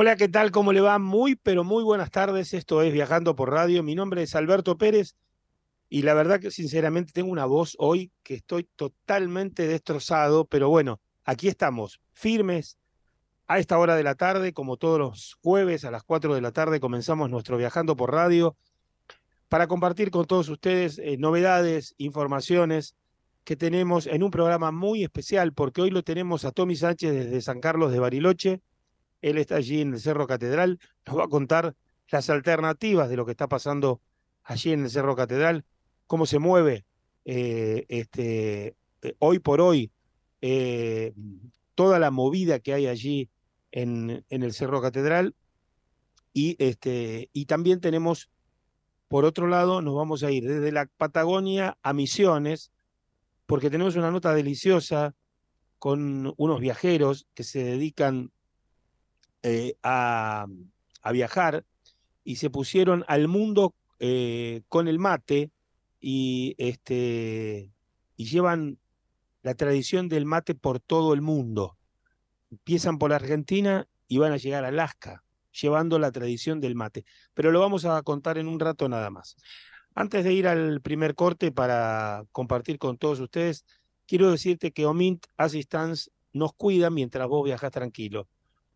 Hola, ¿qué tal? ¿Cómo le va? Muy, pero muy buenas tardes. Esto es Viajando por Radio. Mi nombre es Alberto Pérez y la verdad que sinceramente tengo una voz hoy que estoy totalmente destrozado, pero bueno, aquí estamos, firmes. A esta hora de la tarde, como todos los jueves a las 4 de la tarde, comenzamos nuestro Viajando por Radio para compartir con todos ustedes eh, novedades, informaciones que tenemos en un programa muy especial, porque hoy lo tenemos a Tommy Sánchez desde San Carlos de Bariloche él está allí en el Cerro Catedral, nos va a contar las alternativas de lo que está pasando allí en el Cerro Catedral, cómo se mueve eh, este, eh, hoy por hoy eh, toda la movida que hay allí en, el Cerro Catedral. Y, este, y también tenemos, por otro lado, nos vamos a ir desde la Patagonia a Misiones, porque tenemos una nota deliciosa con unos viajeros que se dedican eh, a, viajar y se pusieron al mundo eh, con el mate y, este, y llevan la tradición del mate por todo el mundo. Empiezan por Argentina y van a llegar a Alaska, llevando la tradición del mate. Pero lo vamos a contar en un rato nada más. Antes de ir al primer corte para compartir con todos ustedes, quiero decirte que Omint Assistance nos cuida mientras vos viajas tranquilo.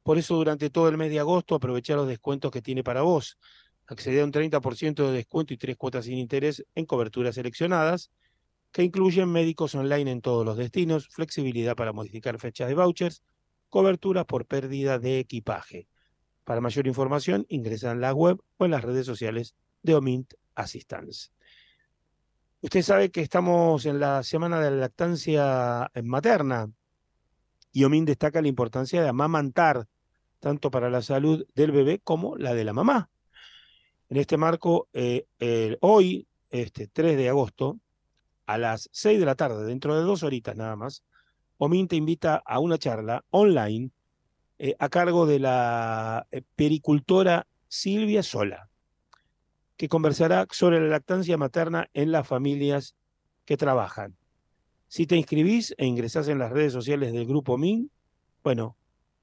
Por eso durante todo el mes de agosto aprovechar los descuentos que tiene para vos. Accede a un 30% de descuento y tres cuotas sin interés en coberturas seleccionadas, que incluyen médicos online en todos los destinos, flexibilidad para modificar fechas de vouchers, coberturas por pérdida de equipaje. Para mayor información, ingresa en la web o en las redes sociales de Omint Assistance. Usted sabe que estamos en la semana de la lactancia materna y Omint destaca la importancia de amamantar tanto para la salud del bebé como la de la mamá. En este marco, eh, hoy, este 3 de agosto, a las 6 de la tarde, dentro de dos horitas nada más, OMIN te invita a una charla online eh, a cargo de la eh, pericultora Silvia Sola, que conversará sobre la lactancia materna en las familias que trabajan. Si te inscribís e ingresás en las redes sociales del grupo MIN, bueno,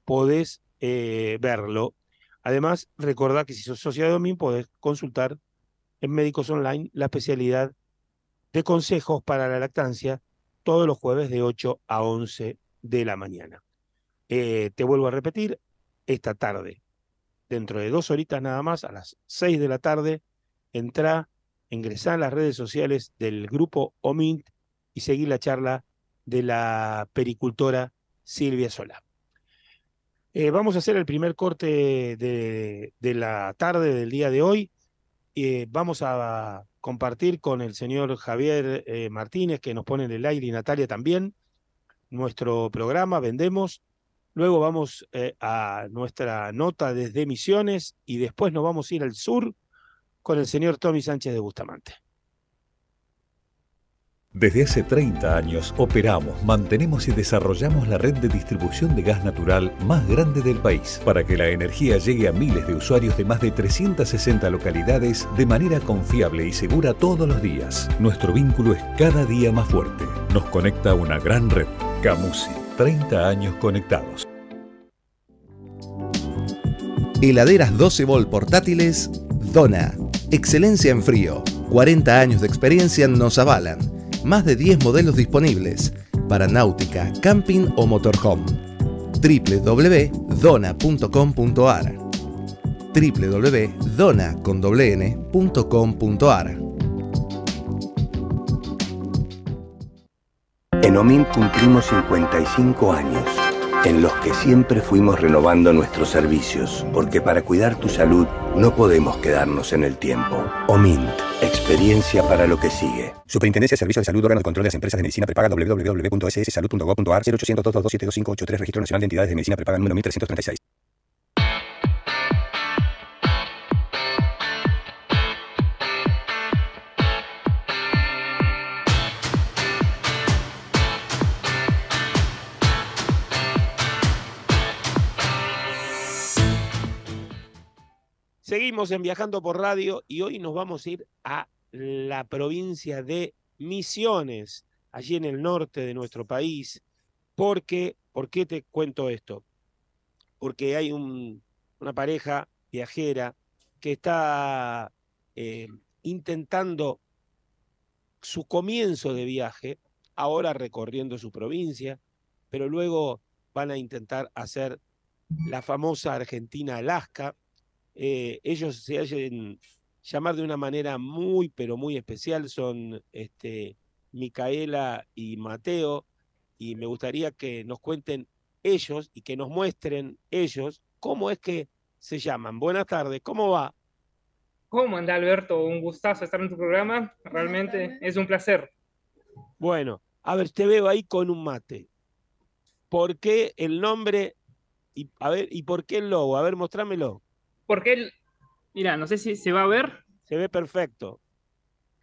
podés eh, verlo. Además, recordá que si sos socio de Domin, podés consultar en Médicos Online la especialidad de consejos para la lactancia todos los jueves de 8 a 11 de la mañana. Eh, te vuelvo a repetir, esta tarde, dentro de dos horitas nada más, a las 6 de la tarde, entra, ingresá en las redes sociales del grupo OMINT y seguí la charla de la pericultora Silvia Solá. Eh, vamos a hacer el primer corte de, la tarde del día de hoy. Eh, vamos a compartir con el señor Javier eh, Martínez, que nos pone en el aire, y Natalia también, nuestro programa, vendemos. Luego vamos a nuestra nota desde Misiones y después nos vamos a ir al sur con el señor Tommy Sánchez de Bustamante. Desde hace 30 años operamos, mantenemos y desarrollamos la red de distribución de gas natural más grande del país para que la energía llegue a miles de usuarios de más de 360 localidades de manera confiable y segura todos los días. Nuestro vínculo es cada día más fuerte. Nos conecta una gran red. Camusi, 30 años conectados. Heladeras 12 Vol portátiles, Dona. Excelencia en frío. 40 años de experiencia nos avalan más de 10 modelos disponibles para náutica, camping o motorhome. www.dona.com.ar www.dona.com.ar En OMIN cumplimos 55 años, en los que siempre fuimos renovando nuestros servicios, porque para cuidar tu salud no podemos quedarnos en el tiempo. OMINT, experiencia para lo que sigue. Superintendencia de Servicios de Salud, órgano de control de las empresas de medicina prepaga www.sssalud.gov.ar 0800 222 Registro Nacional de Entidades de Medicina Prepaga número 1336. Seguimos en Viajando por Radio y hoy nos vamos a ir a la provincia de Misiones, allí en el norte de nuestro país. Porque, ¿Por qué te cuento esto? Porque hay un una pareja viajera que está eh, intentando su comienzo de viaje, ahora recorriendo su provincia, pero luego van a intentar hacer la famosa Argentina-Alaska. Eh, ellos se hacen llamar de una manera muy, pero muy especial, son este, Micaela y Mateo, y me gustaría que nos cuenten ellos y que nos muestren ellos cómo es que se llaman. Buenas tardes, ¿cómo va? ¿Cómo anda Alberto? Un gustazo estar en tu programa. Realmente es un placer. Bueno, a ver, te veo ahí con un mate. ¿Por qué el nombre? Y, a ver, ¿y por qué el logo? A ver, mostrámelo. Porque el. Mira, no sé si se va a ver. Se ve perfecto.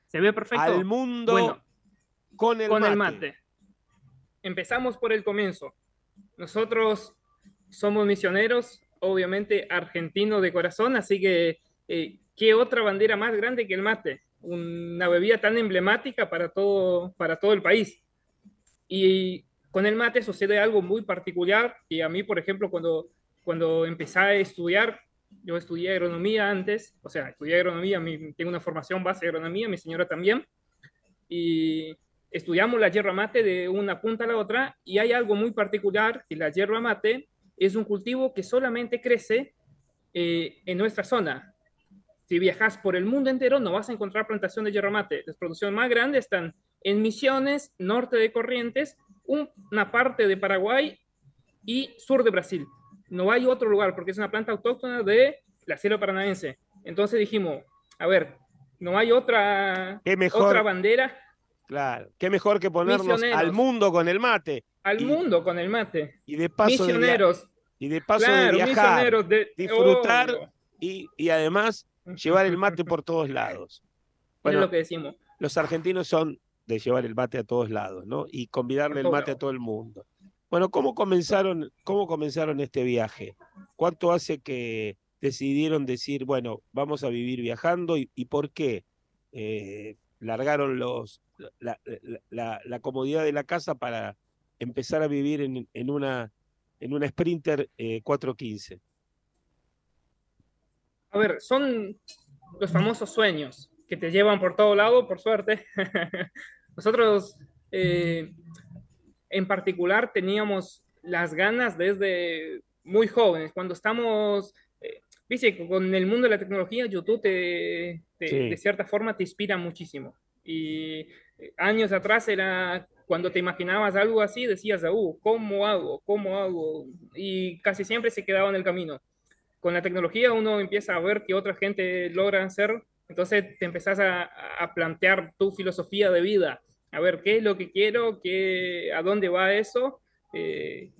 Se ve perfecto. Al mundo con, el, con mate. el mate. Empezamos por el comienzo. Nosotros somos misioneros, obviamente argentinos de corazón, así que eh, ¿qué otra bandera más grande que el mate? Una bebida tan emblemática para todo, para todo el país. Y con el mate sucede algo muy particular y a mí, por ejemplo, cuando, cuando empecé a estudiar, yo estudié agronomía antes, o sea, estudié agronomía, tengo una formación base de agronomía, mi señora también, y estudiamos la yerba mate de una punta a la otra y hay algo muy particular, que la yerba mate es un cultivo que solamente crece eh, en nuestra zona, si viajas por el mundo entero, no vas a encontrar plantación de yerba mate. Las producciones más grandes están en Misiones, norte de Corrientes, una parte de Paraguay y sur de Brasil. No hay otro lugar porque es una planta autóctona de la selva paranaense. Entonces dijimos, a ver, no hay otra, otra bandera. Claro, qué mejor que ponernos al mundo con el mate. Al mundo con el mate. Y de paso misioneros. y de paso de viajar, disfrutar y, y además llevar el mate por todos lados. Bueno, es lo que decimos. Los argentinos son de llevar el mate a todos lados, ¿no? Y convidarle el mate a todo el mundo. Bueno, ¿cómo comenzaron, cómo comenzaron este viaje? ¿Cuánto hace que decidieron decir, bueno, vamos a vivir viajando y, por qué? Eh, largaron la, comodidad de la casa para empezar a vivir en, en una, en una Sprinter 415. Eh, a ver, son los famosos sueños que te llevan por todo lado, por suerte. Nosotros, eh, en particular, teníamos las ganas desde muy jóvenes. Cuando estamos, eh, dice, con el mundo de la tecnología, YouTube te, de cierta forma te inspira muchísimo. Y eh, años atrás era cuando te imaginabas algo así, decías, uh, ¿cómo hago? ¿Cómo hago? Y casi siempre se quedaba en el camino con la tecnología uno empieza a ver que otra gente logra hacer, entonces te empezás a, plantear tu filosofía de vida, a ver qué es lo que quiero, qué, a dónde va eso, eh,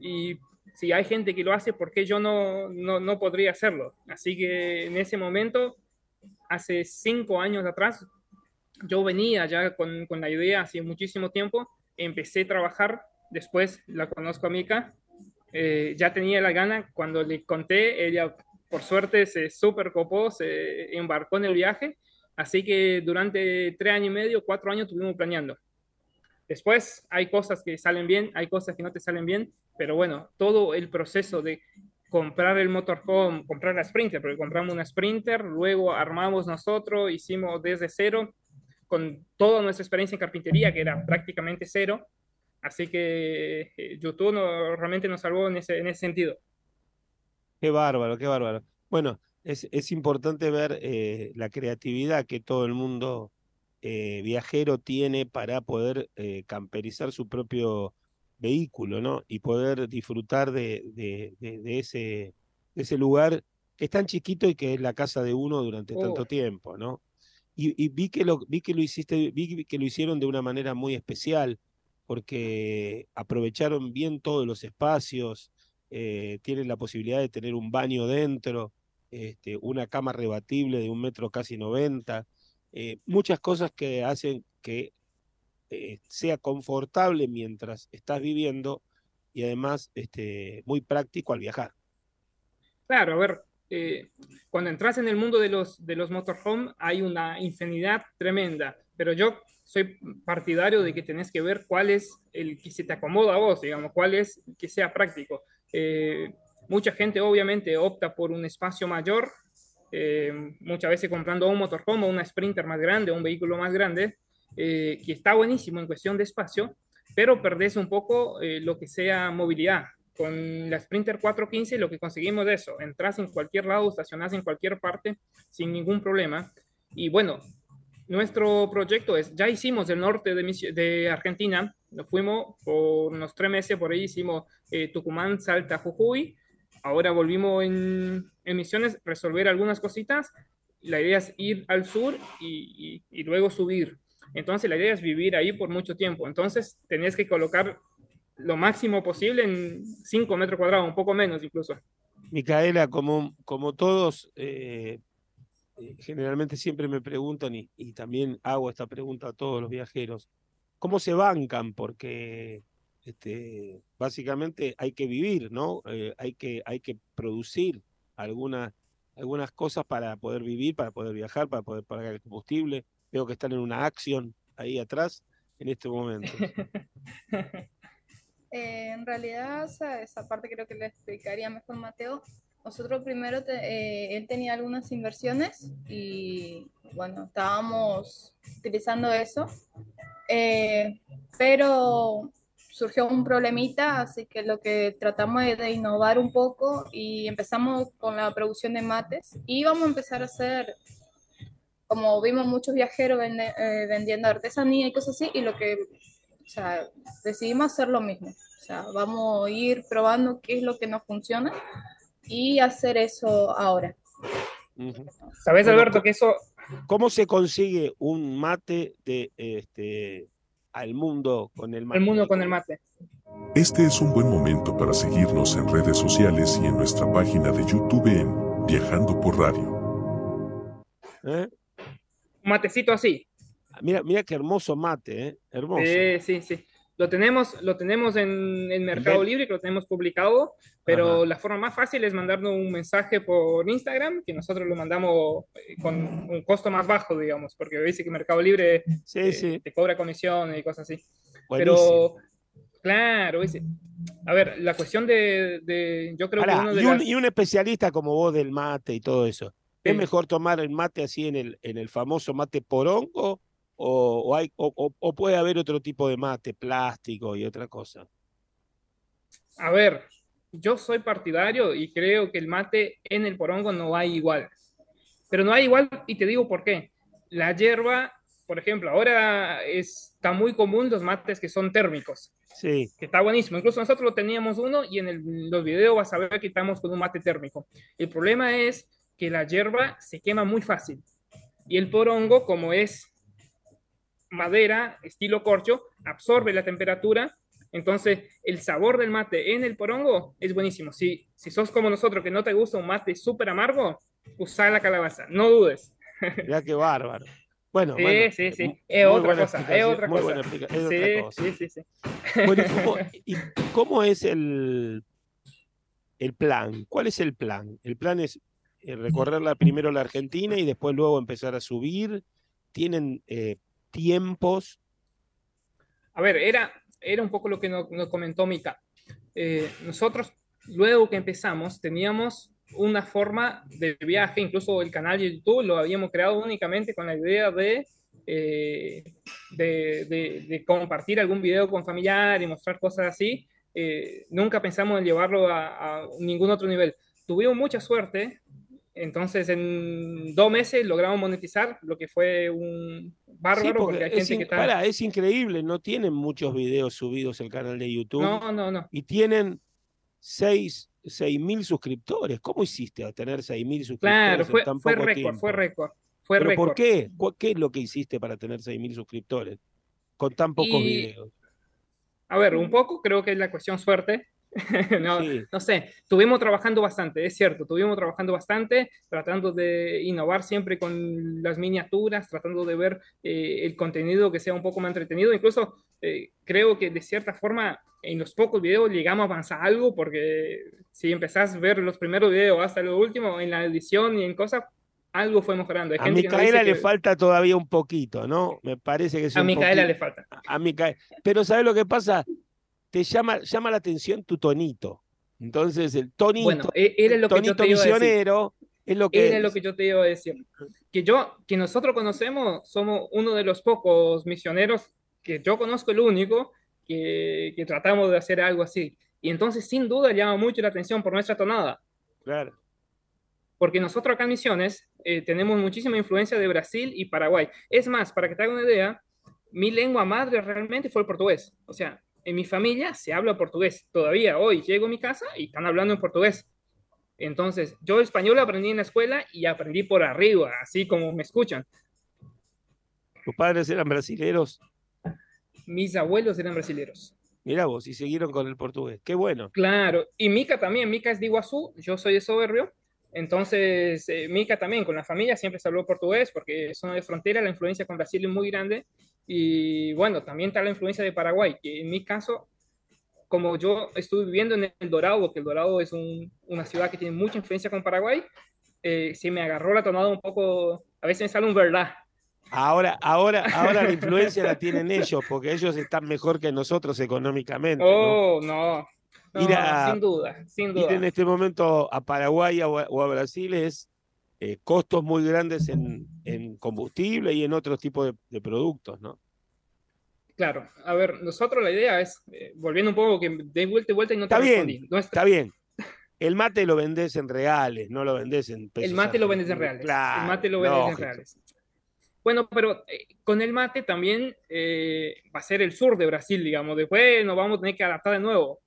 y si hay gente que lo hace, ¿por qué yo no, no, no podría hacerlo? Así que en ese momento, hace cinco años atrás, yo venía ya con, con la idea hace muchísimo tiempo, empecé a trabajar, después la conozco a Mika, eh, ya tenía la gana, cuando le conté, ella por suerte se super copó, se embarcó en el viaje, así que durante tres años y medio, cuatro años estuvimos planeando. Después hay cosas que salen bien, hay cosas que no te salen bien, pero bueno, todo el proceso de comprar el motorhome, comprar la Sprinter, porque compramos una Sprinter, luego armamos nosotros, hicimos desde cero, con toda nuestra experiencia en carpintería, que era prácticamente cero, Así que eh, YouTube realmente nos salvó en ese, en ese sentido. Qué bárbaro, qué bárbaro. Bueno, es, es importante ver eh, la creatividad que todo el mundo eh, viajero tiene para poder camperizar su propio vehículo, ¿no? Y poder disfrutar de, de, ese, ese lugar que es tan chiquito y que es la casa de uno durante tanto tiempo, ¿no? Y, y, vi que lo vi que lo hiciste, vi que lo hicieron de una manera muy especial porque aprovecharon bien todos los espacios, eh, tienen la posibilidad de tener un baño dentro, este, una cama rebatible de un metro casi 90, eh, muchas cosas que hacen que eh, sea confortable mientras estás viviendo y además este, muy práctico al viajar. Claro, a ver, cuando entras en el mundo de los, de los motorhome hay una infinidad tremenda, pero yo soy partidario de que tenés que ver cuál es el que se te acomoda a vos, digamos, cuál es que sea práctico. Eh, Mucha gente obviamente opta por un espacio mayor, eh, muchas veces comprando un motorhome una Sprinter más grande, un vehículo más grande, eh, que está buenísimo en cuestión de espacio, pero perdés un poco eh, lo que sea movilidad. Con la Sprinter 415 lo que conseguimos es eso, entras en cualquier lado, estacionas en cualquier parte sin ningún problema. Y bueno, nuestro proyecto es, ya hicimos el norte de, de Argentina, nos fuimos por unos tres meses, por ahí hicimos eh, Tucumán, Salta, Jujuy, ahora volvimos en, en, Misiones, resolver algunas cositas, la idea es ir al sur y, luego subir. Entonces la idea es vivir ahí por mucho tiempo, entonces tenés que colocar lo máximo posible en 5 metros cuadrados, un poco menos incluso. Micaela, como, como todos eh, generalmente siempre me preguntan, y, y, también hago esta pregunta a todos los viajeros, ¿cómo se bancan? Porque este, básicamente hay que vivir, ¿no? Eh, hay, que, hay que producir algunas, algunas cosas para poder vivir, para poder viajar, para poder pagar el combustible. Veo que están en una acción ahí atrás en este momento. eh, en realidad, esa, parte creo que le explicaría mejor Mateo nosotros primero, te, eh, él tenía algunas inversiones y bueno, estábamos utilizando eso, eh, pero surgió un problemita, así que lo que tratamos es de innovar un poco y empezamos con la producción de mates y vamos a empezar a hacer, como vimos muchos viajeros vende, eh, vendiendo artesanía y cosas así, y lo que, o sea, decidimos hacer lo mismo. O sea, vamos a ir probando qué es lo que nos funciona y hacer eso ahora. ¿Sabes, Alberto, que eso... ¿Cómo se consigue un mate de este al mundo con el mate? El mundo con el mate. Este es un buen momento para seguirnos en redes sociales y en nuestra página de YouTube en Viajando por Radio. ¿Eh? Un matecito así. Mira, mira qué hermoso mate, ¿eh? Hermoso. Sí, sí, sí. Lo tenemos, lo tenemos en, en Mercado Libre, que lo tenemos publicado, pero Ajá. la forma más fácil es mandarnos un mensaje por Instagram, que nosotros lo mandamos eh, con un costo más bajo, digamos, porque dice que Mercado Libre sí, eh, sí. te cobra comisión y cosas así. Buenísimo. Pero, claro, dice, a ver, la cuestión de, de yo creo Ahora, que uno de y, un, las... y un especialista como vos del mate y todo eso, Sí. ¿es mejor tomar el mate así en el, en el famoso mate porongo o, o, hay, o, o, o puede haber otro tipo de mate, plástico y otra cosa? A ver, yo soy partidario y creo que el mate en el porongo no hay igual. Pero no hay igual y te digo por qué. La hierba, por ejemplo, ahora es, está muy común los mates que son térmicos, Sí, que está buenísimo. Incluso nosotros lo teníamos uno y en el- los videos vas a ver que estamos con un mate térmico. El problema es que la hierba se quema muy fácil. Y el porongo, como es madera, estilo corcho, absorbe la temperatura. Entonces, el sabor del mate en el porongo es buenísimo. Si, si sos como nosotros, que no te gusta un mate súper amargo, usa la calabaza, no dudes. ya qué bárbaro. Bueno, Sí, bueno, sí, sí. mu- Es otra cosa, es otra muy cosa. buena es Sí, otra cosa. sí, sí, sí. Bueno, ¿y cómo, y cómo es el, el plan? ¿Cuál es el plan? El plan es eh, recorrer primero la Argentina y después luego empezar a subir. ¿Tienen eh, tiempos? A ver, era, era un poco lo que nos, nos comentó Mika. Eh, nosotros, luego que empezamos, teníamos una forma de viaje, incluso el canal de YouTube lo habíamos creado únicamente con la idea de, eh, de, de- de compartir algún video con familiar y mostrar cosas así. Eh, nunca pensamos en llevarlo a, a ningún otro nivel. Tuvimos mucha suerte, entonces en dos meses logramos monetizar, lo que fue un bárbaro, Sí, porque, porque hay es, gente in- que está... es increíble, no tienen muchos videos subidos el canal de YouTube No, no, no. y tienen seis mil suscriptores. ¿Cómo hiciste a tener seis mil suscriptores Claro, en fue, tan fue poco récord, tiempo? fue récord, fue ¿Pero récord. por qué? ¿Cu- ¿Qué es lo que hiciste para tener seis mil suscriptores con tan pocos Y- videos? A ver, un poco creo que es la cuestión suerte. no, Sí. no sé, estuvimos trabajando bastante, es cierto, estuvimos trabajando bastante, tratando de innovar siempre con las miniaturas, tratando de ver eh, el contenido que sea un poco más entretenido. Incluso eh, creo que de cierta forma en los pocos videos llegamos a avanzar algo, porque si empezás a ver los primeros videos hasta lo último, en la edición y en cosas, algo fue mejorando. Hay A gente Micaela le falta todavía un poquito, ¿no? Me parece que es A un Micaela poqui- le falta. a Micaela. Pero ¿sabes lo que pasa? Te llama, llama la atención tu tonito. Entonces, el Tonito, Bueno, e- era lo que yo Tonito te iba a decir. misionero es lo que Era lo que yo te iba a decir. Que yo, que nosotros conocemos, somos uno de los pocos misioneros que yo conozco, el único, que, que tratamos de hacer algo así. Y entonces, sin duda, llama mucho la atención por nuestra tonada. Claro. Porque nosotros acá en Misiones eh, tenemos muchísima influencia de Brasil y Paraguay. Es más, para que te haga una idea, mi lengua madre realmente fue el portugués. O sea, en mi familia se habla portugués. Todavía hoy llego a mi casa y están hablando en portugués. Entonces, yo español aprendí en la escuela y aprendí por arriba, así como me escuchan. Tus padres eran brasileros. Mis abuelos eran brasileños. Mirá vos, y siguieron con el portugués. Qué bueno. Claro, y Mica también, Mica es de Iguazú, yo soy de Soberbio, entonces eh, Mica también, con la familia siempre se habló portugués porque es zona de frontera, la influencia con Brasil es muy grande, y bueno, también está la influencia de Paraguay, que en mi caso, como yo estuve viviendo en El Dorado, que El Dorado es un- una ciudad que tiene mucha influencia con Paraguay, eh, se me agarró la tonada un poco, a veces me sale un verdad. Ahora, ahora, ahora la influencia la tienen ellos, porque ellos están mejor que nosotros económicamente. ¿no? Oh, no, no, Ir a- sin duda, sin Ir duda. en este momento a Paraguay o a, o a Brasil es eh, costos muy grandes en, en combustible y en otros tipos de, de productos, ¿no? Claro, a ver, nosotros la idea es, eh, volviendo un poco, que de vuelta y vuelta y no te Está bien, Está bien. El mate lo vendés en reales, no lo vendés en pesos. el mate lo vendes en reales. Claro, el mate lo vendes lógico. en reales. Bueno, pero eh, con el mate también eh, va a ser el sur de Brasil, digamos. Después nos vamos a tener que adaptar de nuevo.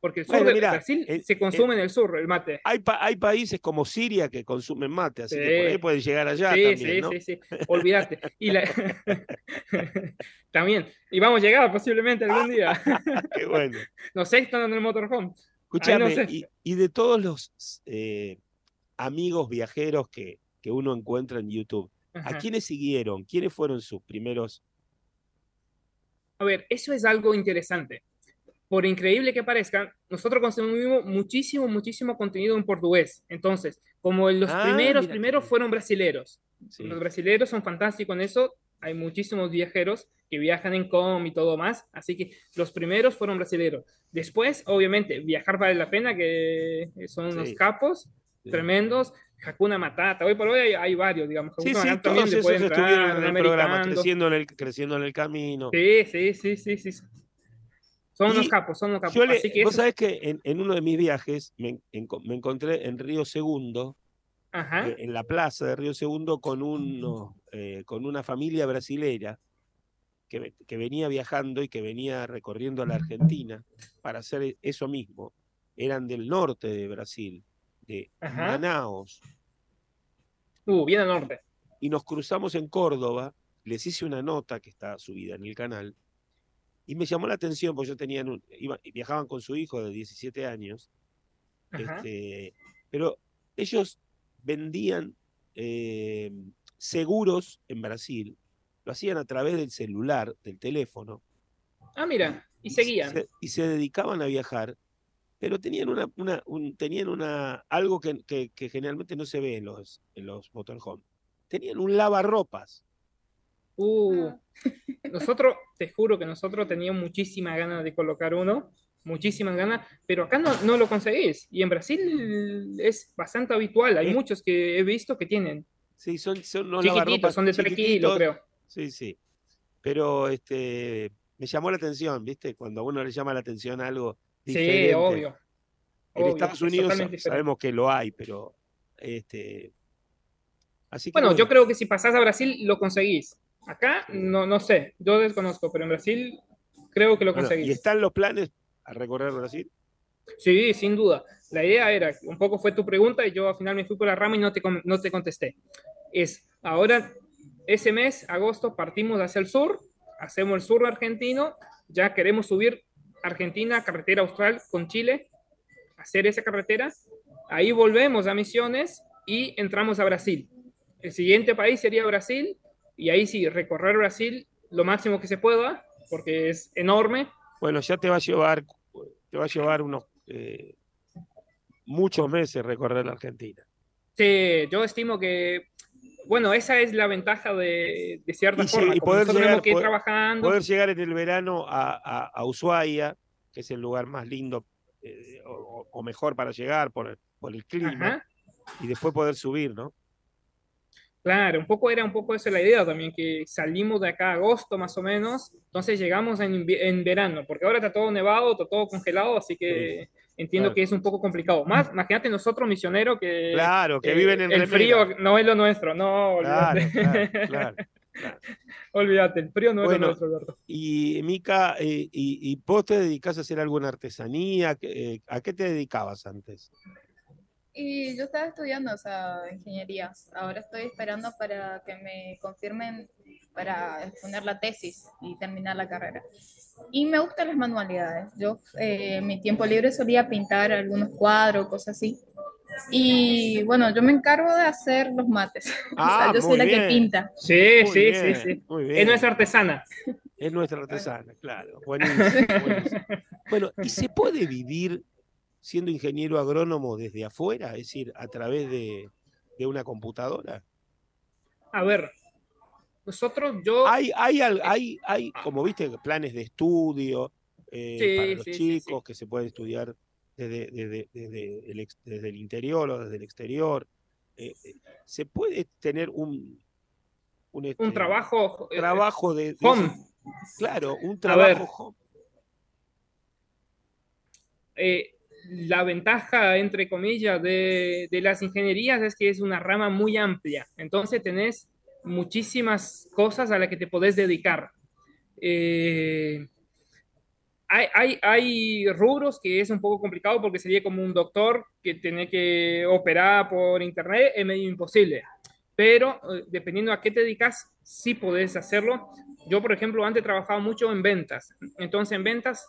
Porque el sur Bueno, de mirá, Brasil el- se consume en el sur, el mate. Hay, pa- hay países como Siria que consumen mate, así que por ahí pueden llegar allá sí, también, sí, ¿no? sí, sí, olvídate. Y la... también. Y vamos a llegar posiblemente algún día. Qué bueno. no sé, están en el motorhome. Escúchame, sé. y, y de todos los eh, amigos viajeros que, que uno encuentra en YouTube, ¿a quiénes siguieron? ¿Quiénes fueron sus primeros? A ver, eso es algo interesante. Por increíble que parezca, nosotros consumimos muchísimo, muchísimo contenido en portugués. Entonces, como los Ah, primeros, mira primeros fueron brasileros. Sí. Los brasileros son fantásticos en eso. Hay muchísimos viajeros que viajan en com y todo más. Así que los primeros fueron brasileros. Después, obviamente, viajar vale la pena, que son unos Sí. capos Sí. tremendos. Hakuna Matata. Hoy por hoy hay, hay varios, digamos. Sí, Hakuna sí, Matata todos esos estuvieron en el programa, creciendo en el, creciendo en el camino. Sí, sí, sí, sí, sí. Son unos capos, son unos capos. Yo le- Así que vos eso- sabés que en, en uno de mis viajes me, enco- me encontré en Río Segundo, Ajá. eh, en la plaza de Río Segundo, con, uno, eh, con una familia brasilera que venía viajando y que venía recorriendo la Argentina para hacer e- eso mismo. Eran del norte de Brasil, de Ajá. Manaos, Uh, bien al norte. y nos cruzamos en Córdoba. Les hice una nota que está subida en el canal y me llamó la atención porque yo tenía un- iba- viajaban con su hijo de 17 años este, pero ellos vendían eh, seguros en Brasil, lo hacían a través del celular, del teléfono, Ah, mira, y seguían. se, y se dedicaban a viajar, pero tenían una, una- un- tenían una algo que, que- que generalmente no se ve en los, en los motorhome. Tenían un lavarropas. Uh, nosotros, te juro que nosotros teníamos muchísimas ganas de colocar uno, muchísimas ganas, pero acá no, no lo conseguís. Y en Brasil es bastante habitual, hay Eh. muchos que he visto que tienen. Sí, son, son unos Chiquititos, son de 3 kilos, creo. Sí, sí. Pero este me llamó la atención, ¿viste? Cuando a uno le llama la atención algo diferente. Sí, obvio. En obvio, Estados es Unidos sabemos que lo hay, pero este así que Bueno, bueno, yo creo que si pasás a Brasil lo conseguís. Acá no, no sé, yo desconozco, pero en Brasil creo que lo bueno, conseguís. y están los planes a recorrer Brasil. Sí, sin duda. La idea era, un poco fue tu pregunta y yo al final me fui por la rama y no te, no te contesté. Es, ahora, ese mes, agosto, partimos hacia el sur, hacemos el sur argentino, ya queremos subir Argentina, carretera austral con Chile, hacer esa carretera, ahí volvemos a Misiones y entramos a Brasil. El siguiente país sería Brasil y ahí sí, recorrer Brasil lo máximo que se pueda, porque es enorme, Bueno, ya te va a llevar te va a llevar unos eh, muchos meses recorrer la Argentina. Sí, yo estimo que, bueno, esa es la ventaja de, de cierta Y sí, forma. y poder llegar- tenemos que ir poder- trabajando. Poder llegar en el verano a, a- a Ushuaia, que es el lugar más lindo eh, o, mejor para llegar por, por el clima y después poder subir, ¿no? Claro, un poco era un poco esa la idea también, que salimos de acá agosto más o menos, entonces llegamos en, en verano, porque ahora está todo nevado, está todo congelado, así que entiendo que es un poco complicado. Más, imagínate nosotros misioneros que, claro, que viven en el frío no es lo nuestro, no, olvídate. Claro, olvídate, el frío no es lo nuestro, Alberto. Y Mica, eh, y, y, vos te dedicas a hacer alguna artesanía? Eh, ¿A qué te dedicabas antes? Y yo estaba estudiando, o sea, ingeniería. Ahora estoy esperando para que me confirmen para exponer la tesis y terminar la carrera. Y me gustan las manualidades. Yo eh, en mi tiempo libre solía pintar algunos cuadros, cosas así. Y bueno, yo me encargo de hacer los mates. Ah, yo soy la que pinta. Sí, sí, sí, sí. Es nuestra artesana. Es nuestra artesana, claro. buenísimo. Bueno, ¿y se puede vivir siendo ingeniero agrónomo desde afuera, es decir, a través de, una computadora? A ver, nosotros, yo... Hay, hay, hay, hay como viste, planes de estudio eh, para los chicos que se pueden estudiar desde, desde, el, interior o desde el exterior. Eh, eh, se puede tener un... Un, este, trabajo... Trabajo de... home. claro, un trabajo home la ventaja, entre comillas, de, las ingenierías es que es una rama muy amplia. Entonces tenés muchísimas cosas a las que te podés dedicar. Eh, hay, rubros que es un poco complicado porque sería como un doctor que tiene que operar por internet, es medio imposible. Pero eh, dependiendo a qué te dedicas, sí podés hacerlo. Yo, por ejemplo, antes trabajaba mucho en ventas. Entonces, en ventas,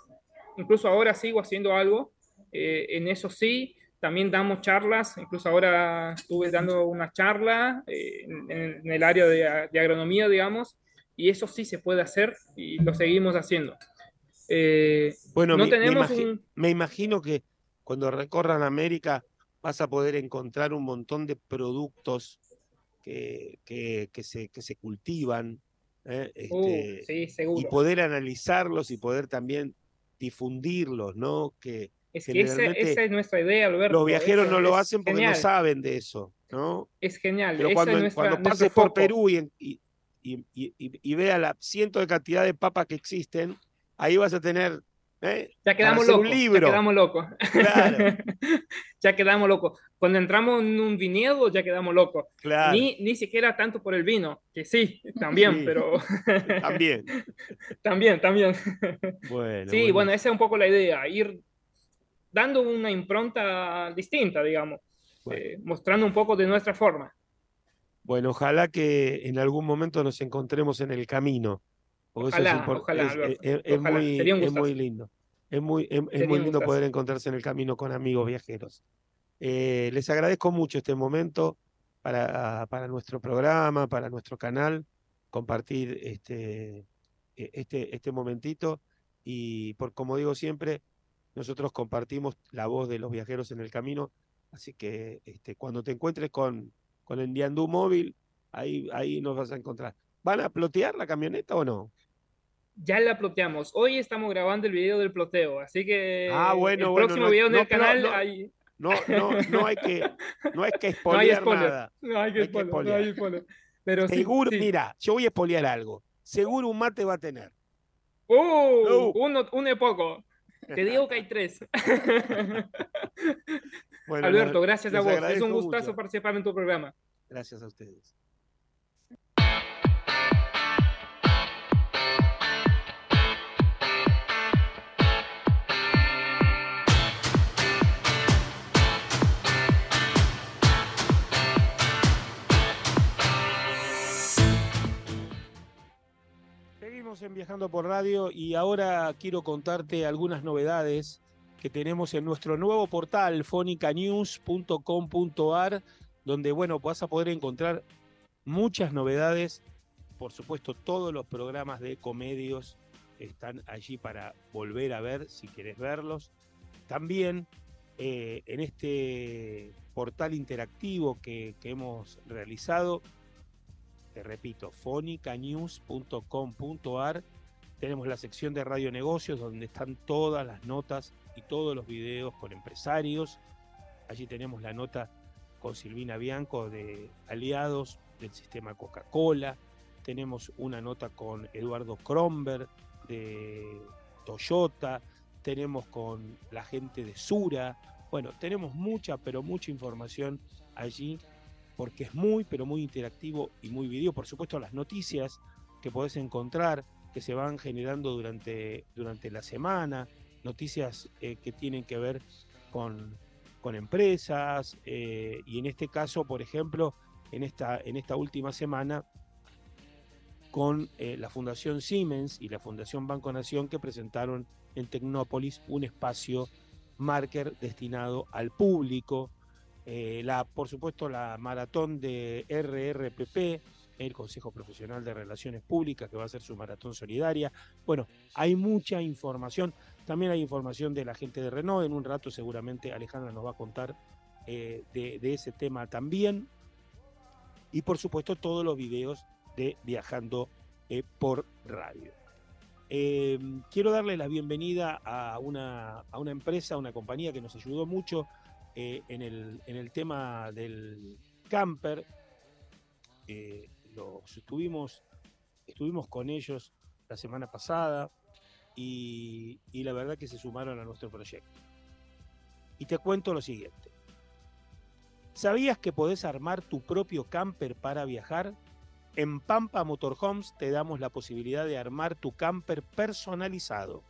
incluso ahora sigo haciendo algo eh, en eso sí, también damos charlas, incluso ahora estuve dando una charla eh, en, el área de, agronomía, digamos, y eso sí se puede hacer y lo seguimos haciendo. Eh, bueno, no me, tenemos me, imagino que cuando recorran América vas a poder encontrar un montón de productos que, que, se, que se, cultivan. Uh, este, y poder analizarlos y poder también difundirlos, ¿no? Que, es que esa, es nuestra idea, Alberto. Los viajeros no lo hacen porque no saben de eso, ¿no? Es genial. Pero cuando, cuando pases por Perú y, y, y, y, vea la ciento de cantidad de papas que existen, ahí vas a tener ¿eh? Ya quedamos locos. Ya quedamos locos. Claro. ya quedamos locos. Cuando entramos en un viñedo, ya quedamos locos. Claro. Ni, ni siquiera tanto por el vino, que sí, también, pero. también. también, también. Bueno, sí, bueno, esa es un poco la idea, ir dando una impronta distinta, digamos, eh, mostrando un poco de nuestra forma. Bueno, ojalá que en algún momento nos encontremos en el camino. Ojalá, ojalá, es, muy, lindo. Es muy, es, muy lindo poder encontrarse en el camino con amigos viajeros. Eh, les agradezco mucho este momento para, para nuestro programa, para nuestro canal, compartir este, e, este, este momentito y por como digo siempre, nosotros compartimos la voz de los viajeros en el camino, así que este, cuando te encuentres con, con el Diandú móvil, ahí, ahí nos vas a encontrar. ¿Van a plotear la camioneta o no? Ya la ploteamos. Hoy estamos grabando el video del ploteo, así que ah, bueno, el próximo video en el canal no, no, no, hay que no hay que spoilear no nada. No hay que, spoilear, Pero Seguro, mira, yo voy a spoilear algo. Seguro un mate va a tener. ¡Uh! Uno, uno es poco. Te digo que hay tres. Alberto, gracias a vos. Es un gustazo participar en tu programa. Gracias a ustedes. En Viajando por Radio y ahora quiero contarte algunas novedades que tenemos en nuestro nuevo portal fonicanews.com.ar donde bueno, vas a poder encontrar muchas novedades, por supuesto todos los programas de comedios están allí para volver a ver si quieres verlos. También eh, en este portal interactivo que hemos realizado te repito, fonicanews.com.ar. Tenemos la sección de Radio Negocios donde están todas las notas y todos los videos con empresarios. Allí tenemos la nota con Silvina Bianco de aliados del sistema Coca-Cola. Tenemos una nota con Eduardo Kromberg de Toyota. Tenemos con la gente de Sura. Bueno, tenemos mucha, pero mucha información allí porque es muy, pero muy interactivo y muy video. Por supuesto, las noticias que podés encontrar, que se van generando durante, durante la semana, noticias eh, que tienen que ver con, con empresas, eh, y en este caso, por ejemplo, en esta, en esta última semana, con eh, la Fundación Siemens y la Fundación Banco Nación que presentaron en Tecnópolis un espacio marker destinado al público, eh, la, por supuesto, la maratón de RRPP, el Consejo Profesional de Relaciones Públicas, que va a ser su maratón solidaria. Bueno, hay mucha información. También hay información de la gente de Renault. En un rato seguramente Alejandra nos va a contar eh, de, ese tema también. Y por supuesto todos los videos de Viajando eh, por Radio. quiero darle la bienvenida a una, a una empresa, a una compañía que nos ayudó mucho eh, en, el, en, el, tema del camper, eh, los estuvimos, estuvimos con ellos la semana pasada y, y la verdad que se sumaron a nuestro proyecto. Y te cuento lo siguiente. ¿Sabías que podés armar tu propio camper para viajar? En Pampa Motorhomes te damos la posibilidad de armar tu camper personalizado,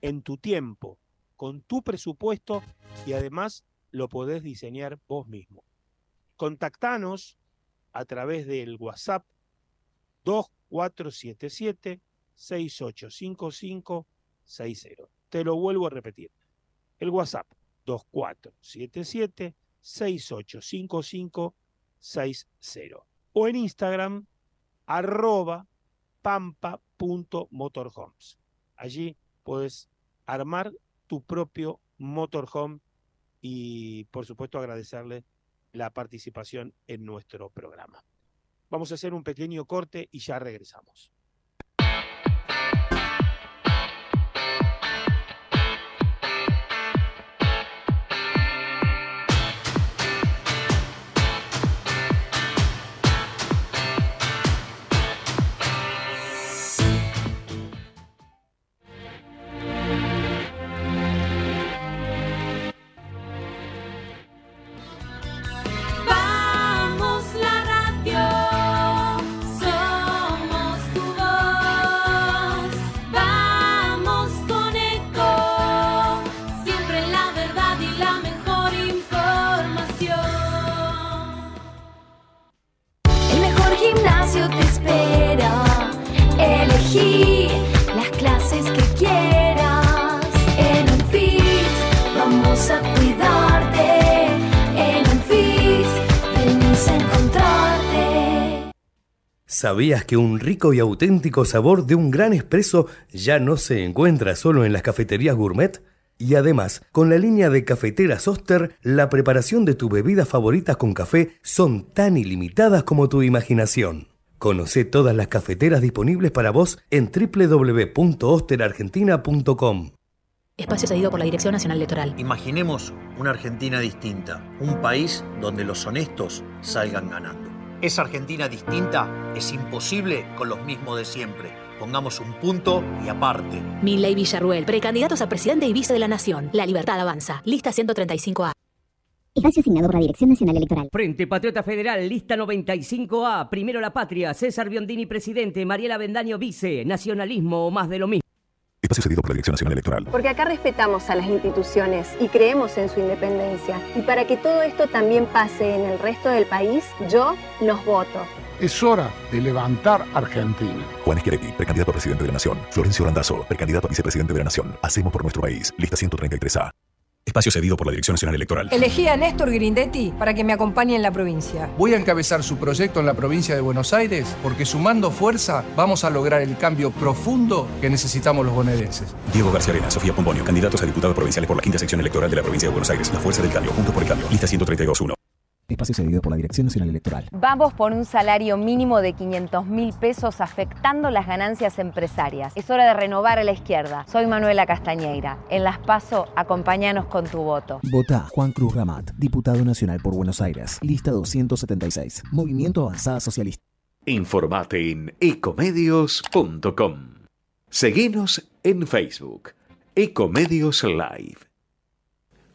en tu tiempo, con tu presupuesto y además lo podés diseñar vos mismo. Contactanos a través del WhatsApp 2477 685560. Te lo vuelvo a repetir. El WhatsApp 2477 685560. O en Instagram arroba pampa.motorhomes. Allí puedes armar tu propio motorhome y por supuesto agradecerle la participación en nuestro programa. Vamos a hacer un pequeño corte y ya regresamos. ¿Sabías que un rico y auténtico sabor de un gran espresso ya no se encuentra solo en las cafeterías gourmet? Y además, con la línea de cafeteras Oster, la preparación de tus bebidas favoritas con café son tan ilimitadas como tu imaginación. Conoce todas las cafeteras disponibles para vos en www.osterargentina.com. Espacio cedido por la Dirección Nacional Electoral. Imaginemos una Argentina distinta, un país donde los honestos salgan ganando. Esa Argentina distinta es imposible con los mismos de siempre. Pongamos un punto y aparte. Milley Villarruel, precandidatos a presidente y vice de la Nación. La libertad avanza. Lista 135A. Espacio asignado por la Dirección Nacional Electoral. Frente Patriota Federal, lista 95A. Primero la patria. César Biondini, presidente. Mariela Bendaño, vice. Nacionalismo o más de lo mismo. Espacio cedido por la Dirección Nacional Electoral. Porque acá respetamos a las instituciones y creemos en su independencia. Y para que todo esto también pase en el resto del país, yo los voto. Es hora de levantar Argentina. Juan Schiaretti, precandidato a presidente de la Nación. Florencio Randazo, precandidato a vicepresidente de la Nación. Hacemos por nuestro país. Lista 133A. Espacio cedido por la Dirección Nacional Electoral. Elegí a Néstor Grindetti para que me acompañe en la provincia. Voy a encabezar su proyecto en la provincia de Buenos Aires porque sumando fuerza vamos a lograr el cambio profundo que necesitamos los bonaerenses. Diego García Arena, Sofía Pombonio, candidatos a diputados provinciales por la quinta sección electoral de la provincia de Buenos Aires. La fuerza del cambio, junto por el cambio. Lista 132.1. Espacio cedido por la Dirección Nacional Electoral. Vamos por un salario mínimo de 500 mil pesos afectando las ganancias empresarias. Es hora de renovar a la izquierda. Soy Manuela Castañeira. En Las Paso, acompáñanos con tu voto. Vota Juan Cruz Ramat, diputado nacional por Buenos Aires. Lista 276. Movimiento Avanzada Socialista. Informate en ecomedios.com. Seguinos en Facebook. Ecomedios Live.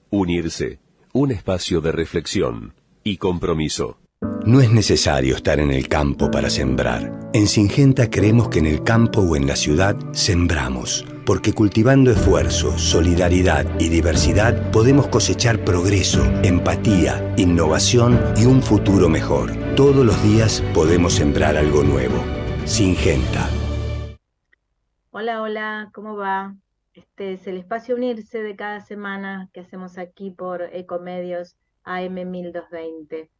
Unirse. Un espacio de reflexión y compromiso. No es necesario estar en el campo para sembrar. En Singenta creemos que en el campo o en la ciudad sembramos, porque cultivando esfuerzo, solidaridad y diversidad podemos cosechar progreso, empatía, innovación y un futuro mejor. Todos los días podemos sembrar algo nuevo. Singenta. Hola, hola, ¿cómo va? Este es el espacio Unirse de cada semana que hacemos aquí por Ecomedios AM 1220.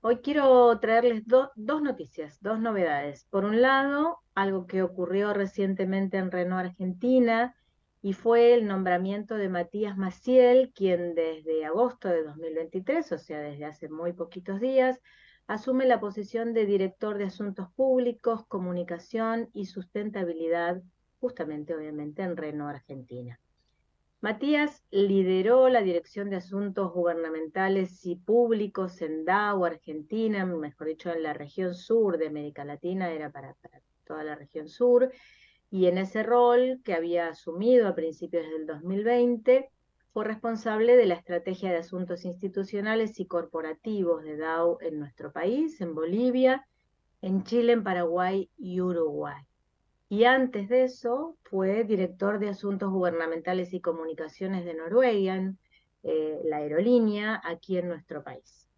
Hoy quiero traerles dos noticias, dos novedades. Por un lado, algo que ocurrió recientemente en Renault Argentina y fue el nombramiento de Matías Maciel, quien desde agosto de 2023, o sea, desde hace muy poquitos días, asume la posición de director de Asuntos Públicos, Comunicación y Sustentabilidad justamente obviamente en Renault Argentina. Matías lideró la Dirección de Asuntos Gubernamentales y Públicos en DAO, Argentina, mejor dicho, en la región sur de América Latina, era para, toda la región sur, y en ese rol que había asumido a principios del 2020, fue responsable de la estrategia de asuntos institucionales y corporativos de DAO en nuestro país, en Bolivia, en Chile, en Paraguay y Uruguay y antes de eso fue director de Asuntos Gubernamentales y Comunicaciones de Noruega, eh, la aerolínea, aquí en nuestro país.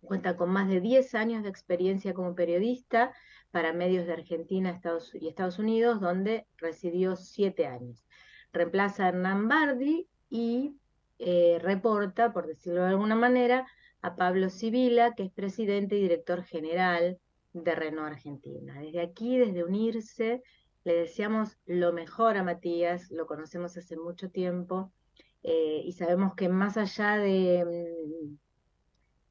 Cuenta con más de 10 años de experiencia como periodista para medios de Argentina Estados, y Estados Unidos, donde residió 7 años. Reemplaza a Hernán Bardi y eh, reporta, por decirlo de alguna manera, a Pablo Sibila, que es presidente y director general de Renault Argentina. Desde aquí, desde unirse, le deseamos lo mejor a Matías, lo conocemos hace mucho tiempo eh, y sabemos que más allá de,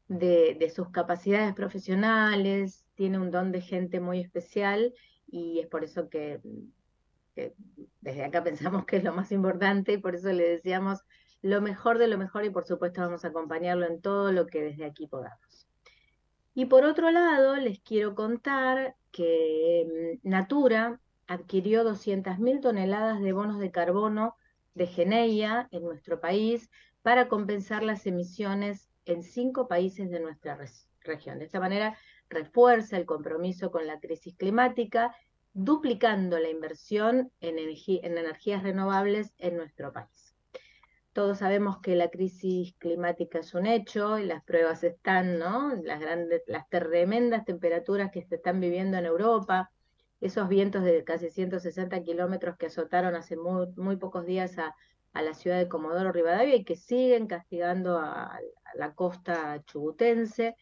mm, de, sus capacidades profesionales, tiene un don de gente muy especial y es por eso que, que desde acá pensamos que es lo más importante y por eso le deseamos lo mejor de lo mejor y por supuesto vamos a acompañarlo en todo lo que desde aquí podamos. Y por otro lado, les quiero contar que mm, Natura adquirió 200.000 toneladas de bonos de carbono de Geneia en nuestro país para compensar las emisiones en cinco países de nuestra región. De esta manera refuerza el compromiso con la crisis climática, duplicando la inversión en, en energías renovables en nuestro país. Todos sabemos que la crisis climática es un hecho y las pruebas están, ¿no? Las grandes, las tremendas temperaturas que se están viviendo en Europa, esos vientos de casi 160 kilómetros que azotaron hace muy, pocos días a, la ciudad de Comodoro Rivadavia y que siguen castigando a, la costa chubutense,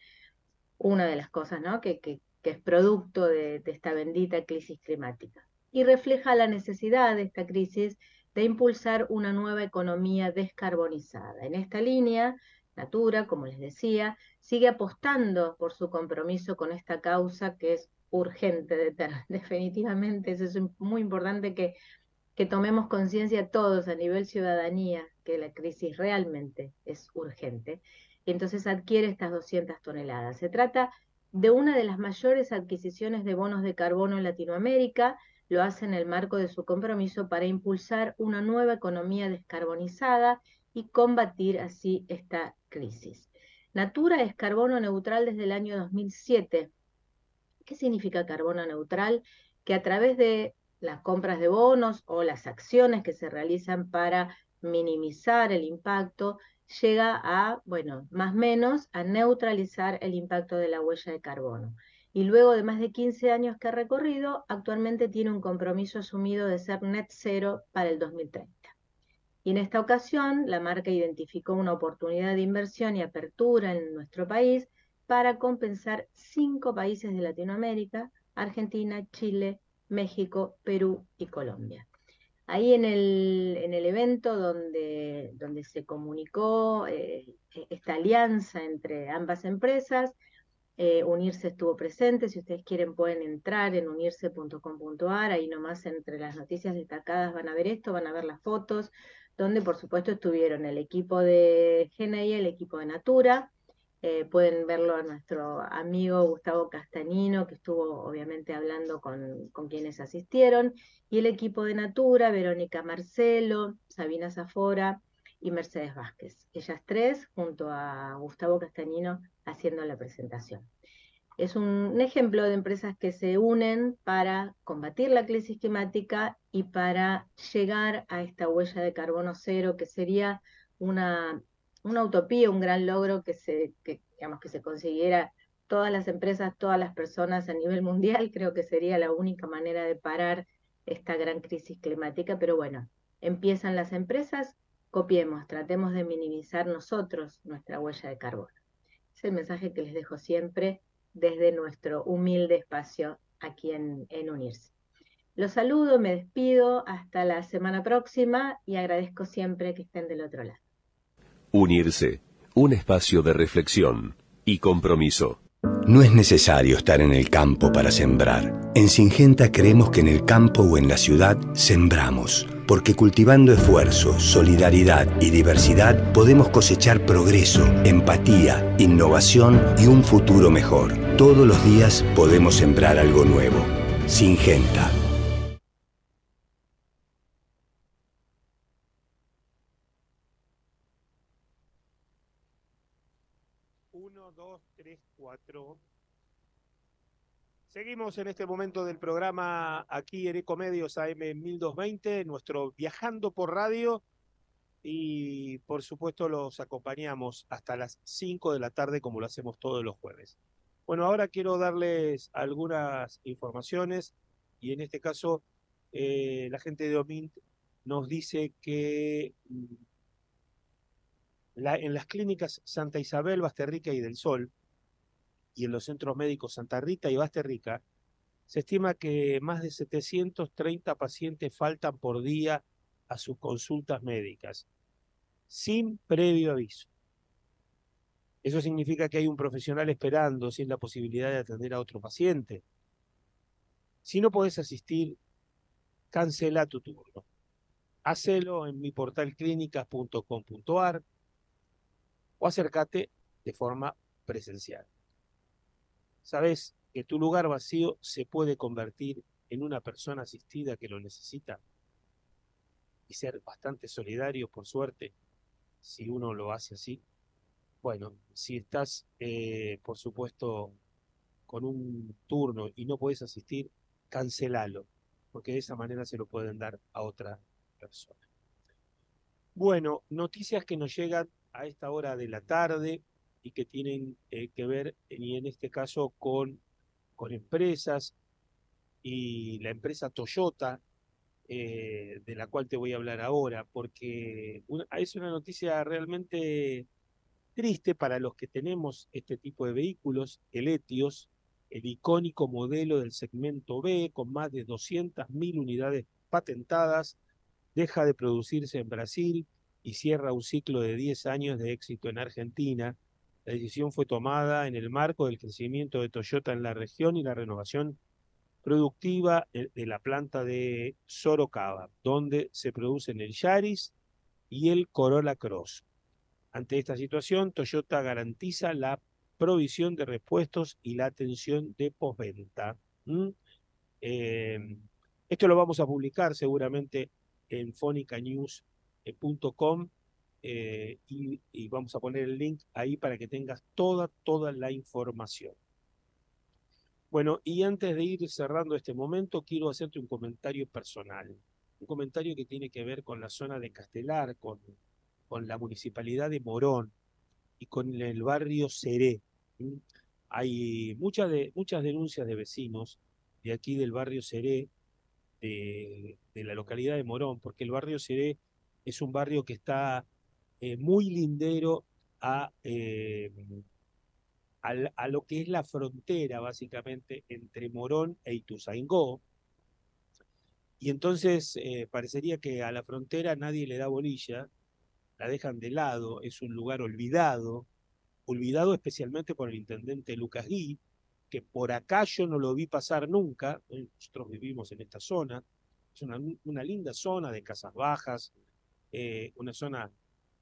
una de las cosas ¿no? que, es producto de, de esta bendita crisis climática. Y refleja la necesidad de esta crisis de impulsar una nueva economía descarbonizada. En esta línea, Natura, como les decía, sigue apostando por su compromiso con esta causa que es urgente, definitivamente. Eso es muy importante que, que tomemos conciencia todos a nivel ciudadanía que la crisis realmente es urgente. Y entonces adquiere estas 200 toneladas. Se trata de una de las mayores adquisiciones de bonos de carbono en Latinoamérica. Lo hace en el marco de su compromiso para impulsar una nueva economía descarbonizada y combatir así esta crisis. Natura es carbono neutral desde el año 2007 ¿Qué significa carbono neutral? Que a través de las compras de bonos o las acciones que se realizan para minimizar el impacto, llega a, bueno, más o menos, a neutralizar el impacto de la huella de carbono. Y luego de más de 15 años que ha recorrido, actualmente tiene un compromiso asumido de ser net cero para el 2030. Y en esta ocasión, la marca identificó una oportunidad de inversión y apertura en nuestro país para compensar cinco países de Latinoamérica, Argentina, Chile, México, Perú y Colombia. Ahí en el, en el evento donde, donde se comunicó eh, esta alianza entre ambas empresas, eh, Unirse estuvo presente, si ustedes quieren pueden entrar en unirse.com.ar, ahí nomás entre las noticias destacadas van a ver esto, van a ver las fotos, donde por supuesto estuvieron el equipo de GNI, el equipo de Natura, eh, pueden verlo a nuestro amigo Gustavo Castañino, que estuvo obviamente hablando con, con, quienes asistieron, y el equipo de Natura, Verónica Marcelo, Sabina Zafora y Mercedes Vázquez. Ellas tres, junto a Gustavo Castañino, haciendo la presentación. Es un, ejemplo de empresas que se unen para combatir la crisis climática y para llegar a esta huella de carbono cero, que sería una, una utopía, un gran logro que se, que, que se consiguiera todas las empresas, todas las personas a nivel mundial, creo que sería la única manera de parar esta gran crisis climática, pero bueno, empiezan las empresas, copiemos, tratemos de minimizar nosotros nuestra huella de carbono. Es el mensaje que les dejo siempre desde nuestro humilde espacio aquí en, en Unirse. Los saludo, me despido, hasta la semana próxima y agradezco siempre que estén del otro lado. Unirse, un espacio de reflexión y compromiso. No es necesario estar en el campo para sembrar. En Singenta creemos que en el campo o en la ciudad sembramos, porque cultivando esfuerzo, solidaridad y diversidad podemos cosechar progreso, empatía, innovación y un futuro mejor. Todos los días podemos sembrar algo nuevo. Singenta. Uno, dos, tres, cuatro. Seguimos en este momento del programa aquí en Ecomedios AM 1220, nuestro Viajando por Radio. Y por supuesto los acompañamos hasta las 5 de la tarde como lo hacemos todos los jueves. Bueno, ahora quiero darles algunas informaciones y en este caso eh, la gente de OMINT nos dice que mm, en las clínicas Santa Isabel, Basterrica y del Sol y en los centros médicos Santa Rita y Basterrica, se estima que más de 730 pacientes faltan por día a sus consultas médicas, sin previo aviso. Eso significa que hay un profesional esperando sin la posibilidad de atender a otro paciente. Si no podés asistir, cancela tu turno. Hacelo en mi portal clínicas.com.ar o acércate de forma presencial. ¿Sabes que tu lugar vacío se puede convertir en una persona asistida que lo necesita? Y ser bastante solidario, por suerte, si uno lo hace así. Bueno, si estás, eh, por supuesto, con un turno y no puedes asistir, cancelalo, porque de esa manera se lo pueden dar a otra persona. Bueno, noticias que nos llegan a esta hora de la tarde y que tienen eh, que ver, y en este caso, con, con empresas y la empresa Toyota, eh, de la cual te voy a hablar ahora, porque es una noticia realmente triste para los que tenemos este tipo de vehículos, el Etios, el icónico modelo del segmento B, con más de 200.000 unidades patentadas, deja de producirse en Brasil y cierra un ciclo de 10 años de éxito en Argentina la decisión fue tomada en el marco del crecimiento de Toyota en la región y la renovación productiva de la planta de Sorocaba, donde se producen el Yaris y el Corolla Cross. Ante esta situación, Toyota garantiza la provisión de repuestos y la atención de postventa. Em, esto lo vamos a publicar seguramente en fonicanews.com eh, y, vamos a poner el link ahí para que tengas toda, toda la información. Bueno, y antes de ir cerrando este momento, quiero hacerte un comentario personal, un comentario que tiene que ver con la zona de Castelar, con, con la municipalidad de Morón y con el barrio Seré. Hay muchas, de, muchas denuncias de vecinos de aquí del barrio Seré, de, de la localidad de Morón, porque el barrio Seré es un barrio que está eh, muy lindero eh, a, a, lo que es la frontera, básicamente, entre Morón e Ituzaingó. Y entonces eh, parecería que a la frontera nadie le da bolilla, la dejan de lado, es un lugar olvidado, olvidado especialmente por el intendente Lucas Gui, que por acá yo no lo vi pasar nunca, nosotros vivimos en esta zona, es una, una linda zona de casas bajas, eh, una zona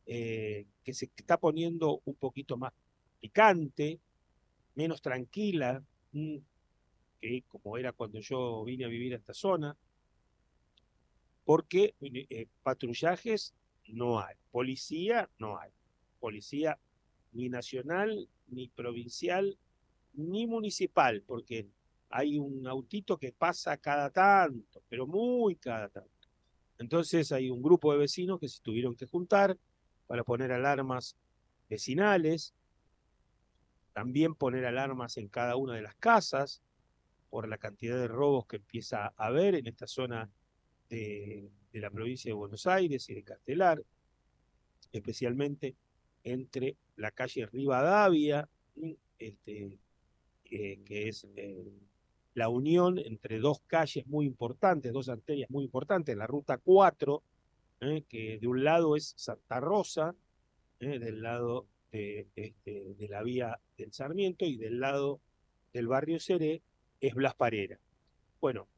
eh, que se está poniendo un poquito más picante, menos tranquila, mm, que como era cuando yo vine a vivir a esta zona, porque patrullajes no hay, policía no hay, policía ni nacional, ni provincial, ni municipal, porque hay un autito que pasa cada tanto, pero muy cada tanto. Entonces hay un grupo de vecinos que se tuvieron que juntar para poner alarmas vecinales, también poner alarmas en cada una de las casas por la cantidad de robos que empieza a haber en esta zona de, la provincia de Buenos Aires y de Castelar, especialmente entre la calle Rivadavia, este, eh, que es eh, la unión entre dos calles muy importantes, dos arterias muy importantes, la ruta 4, eh, que de un lado es Santa Rosa, del lado de, la vía del Sarmiento y del lado del barrio Seré es Blas Parera. Bueno,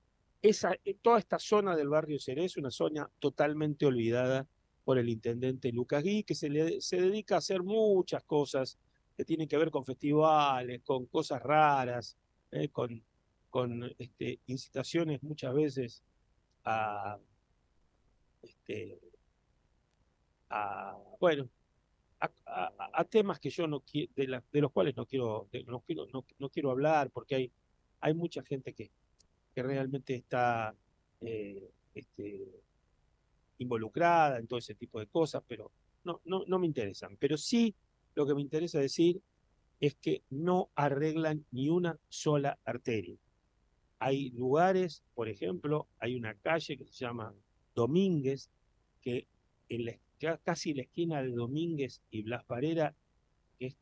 esa, toda esta zona del barrio Seré es una zona totalmente olvidada por el intendente Lucas Gui, que se, le, se dedica a hacer muchas cosas que tienen que ver con festivales, con cosas raras, eh, con, con este, incitaciones muchas veces a, este, bueno, a, temas que yo no de, de, los cuales no quiero, no quiero, no, quiero hablar, porque hay, hay mucha gente que, que realmente está eh, este, involucrada en todo ese tipo de cosas, pero no, no me interesan. Pero sí lo que me interesa decir es que no arreglan ni una sola arteria. Hay lugares, por ejemplo, hay una calle que se llama Domínguez, que en la, casi la esquina de Domínguez y Blas Parera, es,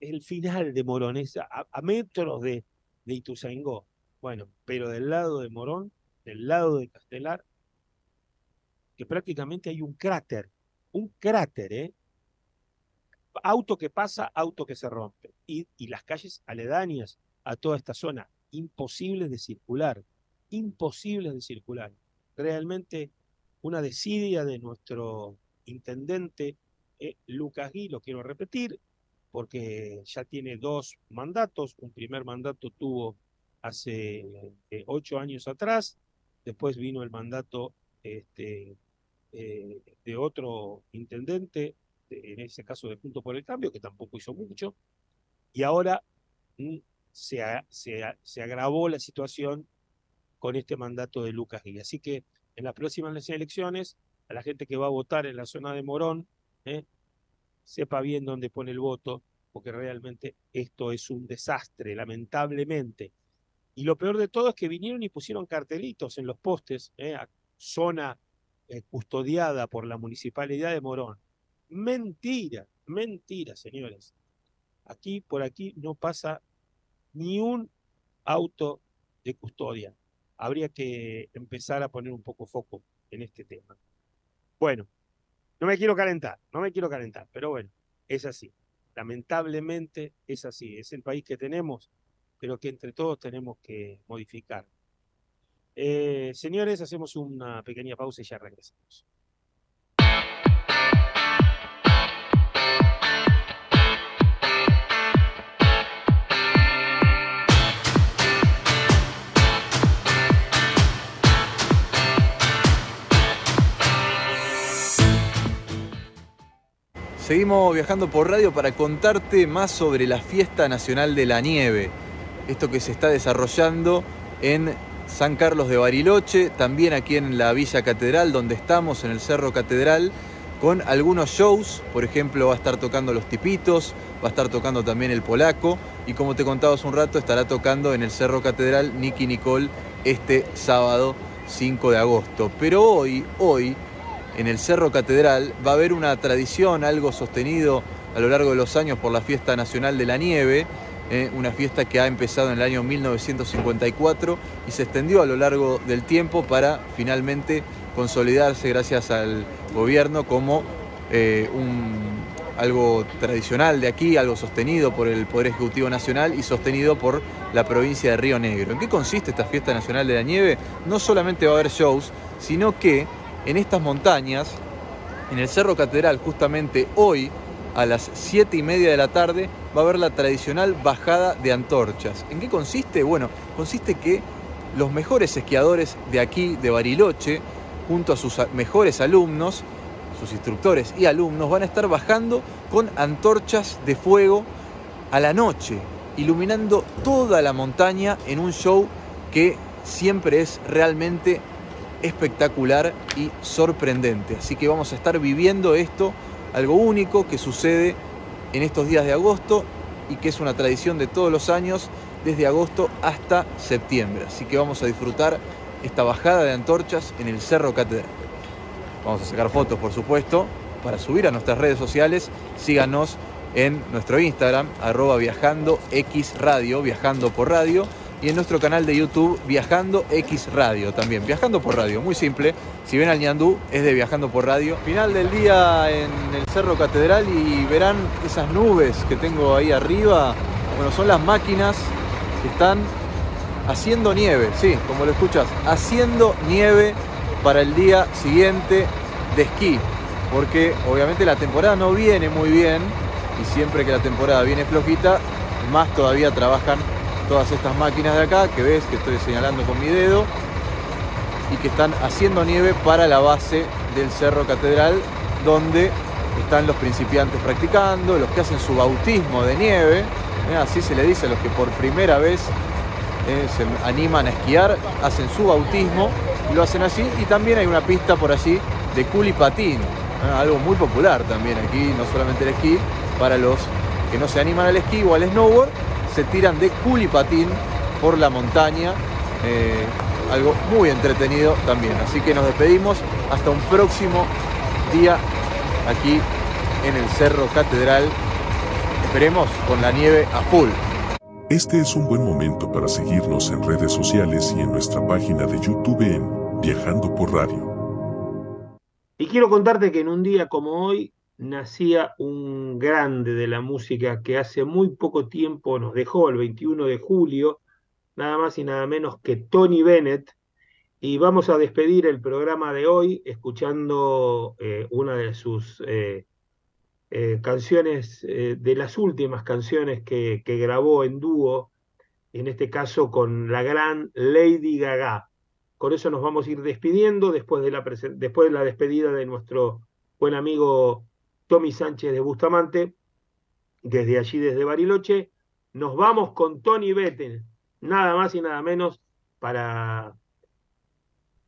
el final de Moronesa, a, metros de, Ituzaingó. Bueno, pero del lado de Morón, del lado de Castelar, que prácticamente hay un cráter, un cráter, ¿eh? Auto que pasa, auto que se rompe. Y las calles aledañas a toda esta zona, imposibles de circular, imposibles de circular. Realmente una desidia de nuestro intendente eh, Lucas Gui, lo quiero repetir, porque ya tiene dos mandatos. Un primer mandato tuvo hace eh, ocho años atrás, después vino el mandato este, eh, de otro intendente, en ese caso de Punto por el Cambio, que tampoco hizo mucho, y ahora se, agravó la situación con este mandato de Lucas Guía. Así que en las próximas elecciones, a la gente que va a votar en la zona de Morón, eh, sepa bien dónde pone el voto, porque realmente esto es un desastre, lamentablemente. Y lo peor de todo es que vinieron y pusieron cartelitos en los postes, eh, zona eh, custodiada por la municipalidad de Morón. Mentira, mentira, señores. Aquí, por aquí, no pasa ni un auto de custodia. Habría que empezar a poner un poco foco en este tema. Bueno, no me quiero calentar, no me quiero calentar, pero bueno, es así. Lamentablemente es así. Es el país que tenemos, pero que entre todos tenemos que modificar. Eh, señores, hacemos una pequeña pausa y ya regresamos. Seguimos viajando por radio para contarte más sobre la Fiesta Nacional de la Nieve. Esto que se está desarrollando en San Carlos de Bariloche, también aquí en la Villa Catedral, donde estamos, en el Cerro Catedral, con algunos shows, por ejemplo va a estar tocando Los Tipitos, va a estar tocando también El Polaco, y como te contaba hace un rato, estará tocando en el Cerro Catedral Nicky Nicole este sábado 5 de agosto. Pero hoy, hoy, en el Cerro Catedral va a haber una tradición, algo sostenido a lo largo de los años por la Fiesta Nacional de la Nieve, ¿eh? una fiesta que ha empezado en el año 1954 y se extendió a lo largo del tiempo para finalmente consolidarse gracias al gobierno como eh, un, algo tradicional de aquí, algo sostenido por el Poder Ejecutivo Nacional y sostenido por la provincia de Río Negro. ¿En qué consiste esta fiesta nacional de la nieve? No solamente va a haber shows, sino que en estas montañas, en el Cerro Catedral, justamente hoy, a las 7 y media de la tarde, va a haber la tradicional bajada de antorchas. ¿En qué consiste? Bueno, consiste que los mejores esquiadores de aquí, de Bariloche, junto a sus mejores alumnos, sus instructores y alumnos, van a estar bajando con antorchas de fuego a la noche, iluminando toda la montaña en un show que siempre es realmente espectacular y sorprendente. Así que vamos a estar viviendo esto, algo único que sucede en estos días de agosto y que es una tradición de todos los años desde agosto hasta septiembre. Así que vamos a disfrutar esta bajada de antorchas en el Cerro Catedral. Vamos a sacar fotos, por supuesto, para subir a nuestras redes sociales. Síganos en nuestro Instagram, arroba viajando X Radio, viajando por radio y en nuestro canal de YouTube Viajando X Radio también. Viajando por radio, muy simple. Si ven al ñandú, es de Viajando por Radio. Final del día en el Cerro Catedral y verán esas nubes que tengo ahí arriba. Bueno, son las máquinas que están haciendo nieve, sí, como lo escuchas, haciendo nieve para el día siguiente de esquí. Porque obviamente la temporada no viene muy bien y siempre que la temporada viene flojita, más todavía trabajan todas estas máquinas de acá que ves que estoy señalando con mi dedo y que están haciendo nieve para la base del Cerro Catedral donde están los principiantes practicando, los que hacen su bautismo de nieve, ¿eh? así se le dice a los que por primera vez ¿eh? se animan a esquiar, hacen su bautismo y lo hacen así y también hay una pista por allí de culipatín, ¿eh? algo muy popular también aquí, no solamente el esquí, para los que no se animan al esquí o al snowboard, se tiran de culipatín por la montaña. Eh, algo muy entretenido también. Así que nos despedimos hasta un próximo día aquí en el Cerro Catedral. Esperemos con la nieve a full. Este es un buen momento para seguirnos en redes sociales y en nuestra página de YouTube en Viajando por Radio. Y quiero contarte que en un día como hoy nacía un grande de la música que hace muy poco tiempo nos dejó, el 21 de julio, nada más y nada menos que Tony Bennett. Y vamos a despedir el programa de hoy escuchando eh, una de sus eh, eh, canciones, de las últimas canciones que, que grabó en dúo, en este caso con la gran Lady Gaga. Con eso nos vamos a ir despidiendo después de la, después de la despedida de nuestro buen amigo Tommy Sánchez de Bustamante, desde allí, desde Bariloche. Nos vamos con Tony Bennett, nada más y nada menos para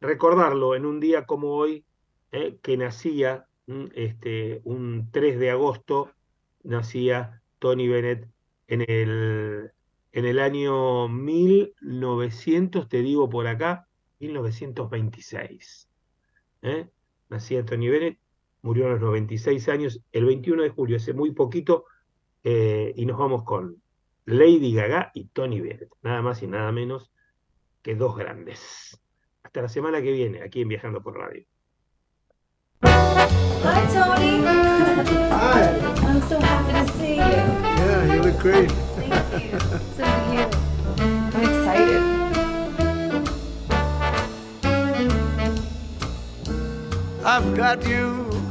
recordarlo en un día como hoy, eh, que nacía mm, este, un 3 de agosto, nacía Tony Bennett en el, en el año 1900, te digo por acá, 1926. ¿eh? Nacía Tony Bennett murió a los 96 años, el 21 de julio, hace muy poquito, eh, y nos vamos con Lady Gaga y Tony Bennett, nada más y nada menos que dos grandes. Hasta la semana que viene, aquí en Viajando por Radio. Hi, Tony. Hi. I'm so happy to see you. Yeah, you look great. Thank you. So cute. I'm excited. I've got you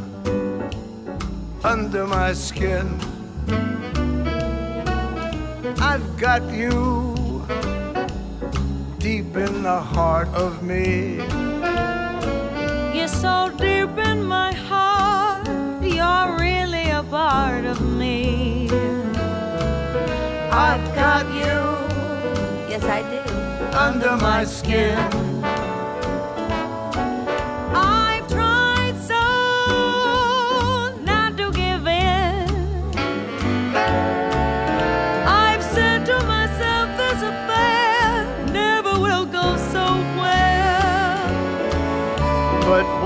under my skin. I've got you deep in the heart of me. You're so deep in my heart. You're really a part of me. I've got you Yes, I do. under my skin.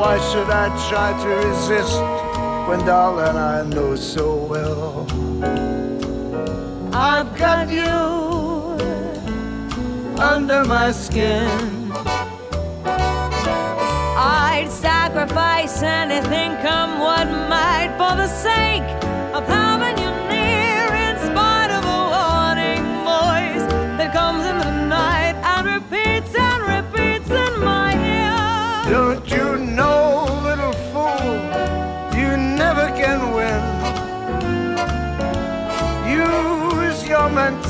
Why should I try to resist when, darling, I know so well I've got you under my skin. I'd sacrifice anything, come what might, for the sake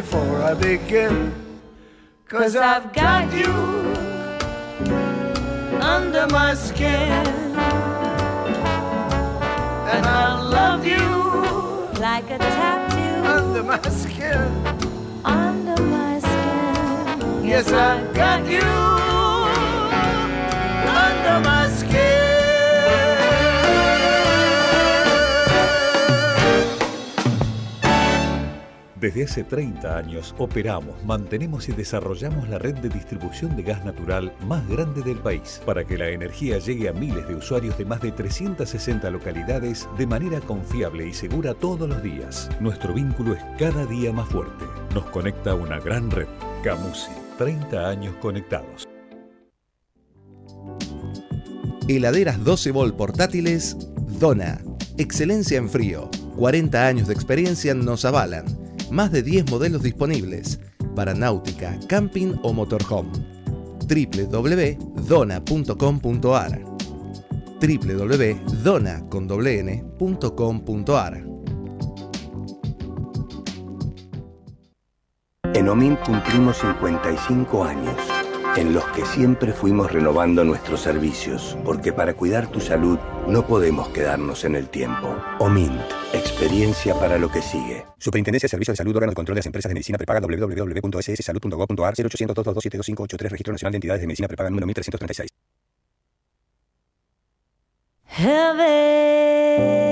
Before I begin. Cause I've got you under my skin. And I love you like a tattoo under my skin. Under my skin. Yes, I've got you Desde hace 30 años operamos, mantenemos y desarrollamos la red de distribución de gas natural más grande del país para que la energía llegue a miles de usuarios de más de 360 localidades de manera confiable y segura todos los días. Nuestro vínculo es cada día más fuerte. Nos conecta una gran red. Camusi, 30 años conectados. Heladeras 12 Volt portátiles Dona. Excelencia en frío. 40 años de experiencia nos avalan. Más de 10 modelos disponibles para náutica, camping o motorhome. www.dona.com.ar www.dona.com.ar En OMINT cumplimos 55 años, en los que siempre fuimos renovando nuestros servicios, porque para cuidar tu salud no podemos quedarnos en el tiempo. OMINT, experiencia para lo que sigue. Superintendencia de Servicios de Salud, órgano de control de las empresas de medicina prepaga www.sssalud.gov.ar 0800 222 Registro Nacional de Entidades de Medicina Prepaga número 1336. Heaven,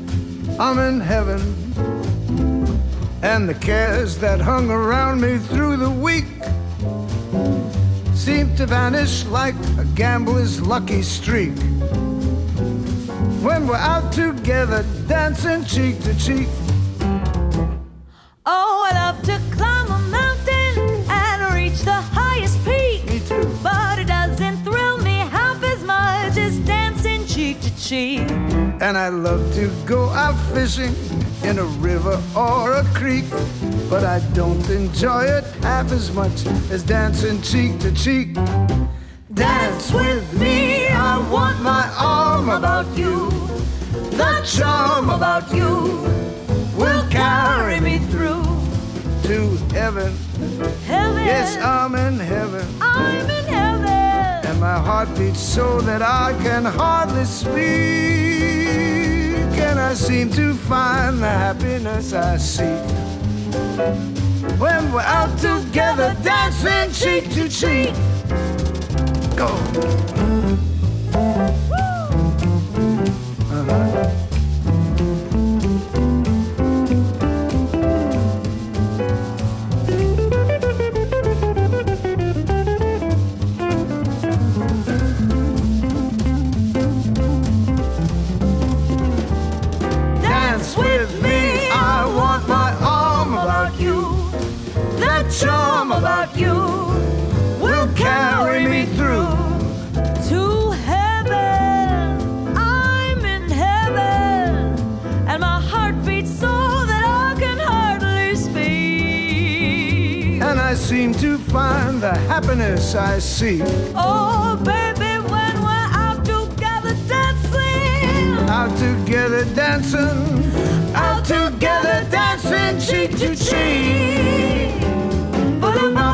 I'm in heaven. And the cares that hung around me through the week seem to vanish like a gambler's lucky streak. When we're out together dancing cheek to cheek. Oh, I love to climb a mountain and reach the highest peak. Me too. But it doesn't thrill me half as much as dancing cheek to cheek. And I love to go out fishing in a river or a creek. But I don't enjoy it half as much as dancing cheek to cheek. Dance with me, I want my arm about you. The charm about you will carry me through to heaven. Heaven, Yes, I'm in heaven. I'm in heaven. And my heart beats so that I can hardly speak. I seem to find the happiness I seek. When we're out together dancing cheek to cheek. Go. About you will carry me through. to heaven. I'm in heaven, and my heart beats so that I can hardly speak. And I seem to find the happiness I seek. Oh, baby, when we're out together dancing, Out together dancing, out together dancing cheek to cheek.